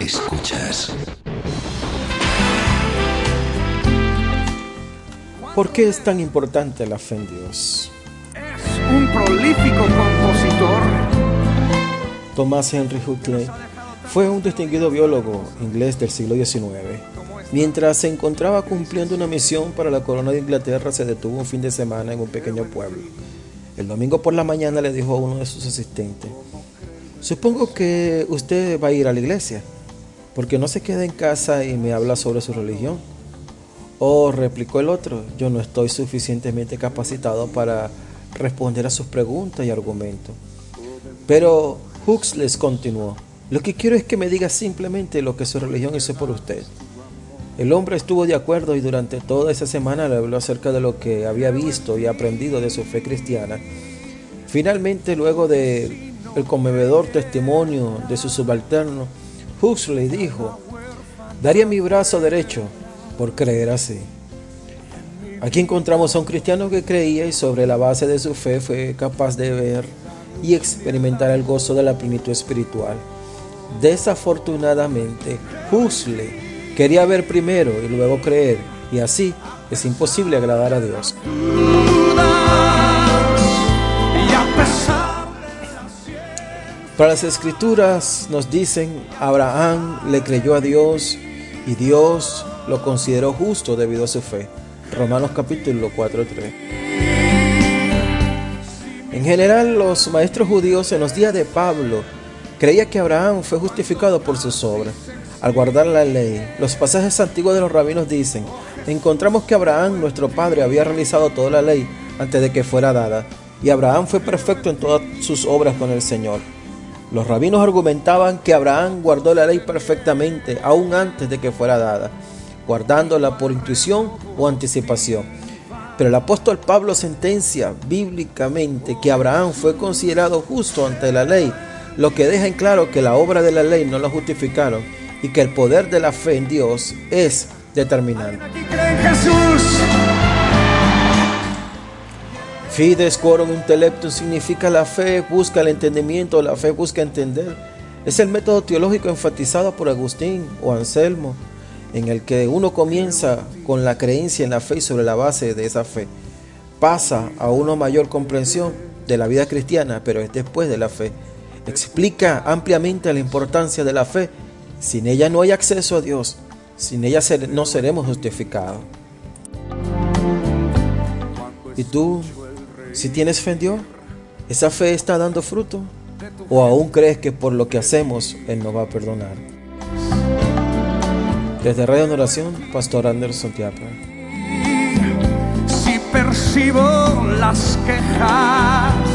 Escuchas. ¿Por qué es tan importante la fe en Dios? Es un prolífico compositor. Thomas Henry Huxley fue un distinguido biólogo inglés del siglo XIX. Mientras se encontraba cumpliendo una misión para la corona de Inglaterra, se detuvo un fin de semana en un pequeño pueblo. El domingo por la mañana le dijo a uno de sus asistentes, supongo que usted va a ir a la iglesia, porque no se queda en casa y me habla sobre su religión. Oh, replicó el otro, yo no estoy suficientemente capacitado para responder a sus preguntas y argumentos. Pero Huxley continuó, lo que quiero es que me diga simplemente lo que su religión hizo por usted. El hombre estuvo de acuerdo y durante toda esa semana le habló acerca de lo que había visto y aprendido de su fe cristiana. Finalmente, luego de el conmovedor testimonio de su subalterno, Huxley dijo, daría mi brazo derecho por creer así. Aquí encontramos a un cristiano que creía y sobre la base de su fe fue capaz de ver y experimentar el gozo de la plenitud espiritual. Desafortunadamente, Huxley Quería ver primero y luego creer, y así es imposible agradar a Dios. Para las escrituras nos dicen, Abraham le creyó a Dios y Dios lo consideró justo debido a su fe. Romanos capítulo 4.3. En general, los maestros judíos en los días de Pablo creían que Abraham fue justificado por sus obras al guardar la ley. Los pasajes antiguos de los rabinos dicen, encontramos que Abraham, nuestro padre, había realizado toda la ley antes de que fuera dada, y Abraham fue perfecto en todas sus obras con el Señor. Los rabinos argumentaban que Abraham guardó la ley perfectamente aún antes de que fuera dada, guardándola por intuición o anticipación. Pero el apóstol Pablo sentencia bíblicamente que Abraham fue considerado justo ante la ley, lo que deja en claro que la obra de la ley no lo justificaron y que el poder de la fe en Dios es determinante. Fides quorum intellectus significa la fe busca el entendimiento, la fe busca entender. Es el método teológico enfatizado por Agustín o Anselmo, en el que uno comienza con la creencia en la fe y sobre la base de esa fe pasa a una mayor comprensión de la vida cristiana, pero es después de la fe. Explica ampliamente la importancia de la fe sin ella no hay acceso a Dios. Sin ella no seremos justificados. ¿Y tú, si tienes fe en Dios, esa fe está dando fruto? ¿O aún crees que por lo que hacemos Él nos va a perdonar? Desde Radio Oración, Pastor Anderson Tiapa. Si percibo las quejas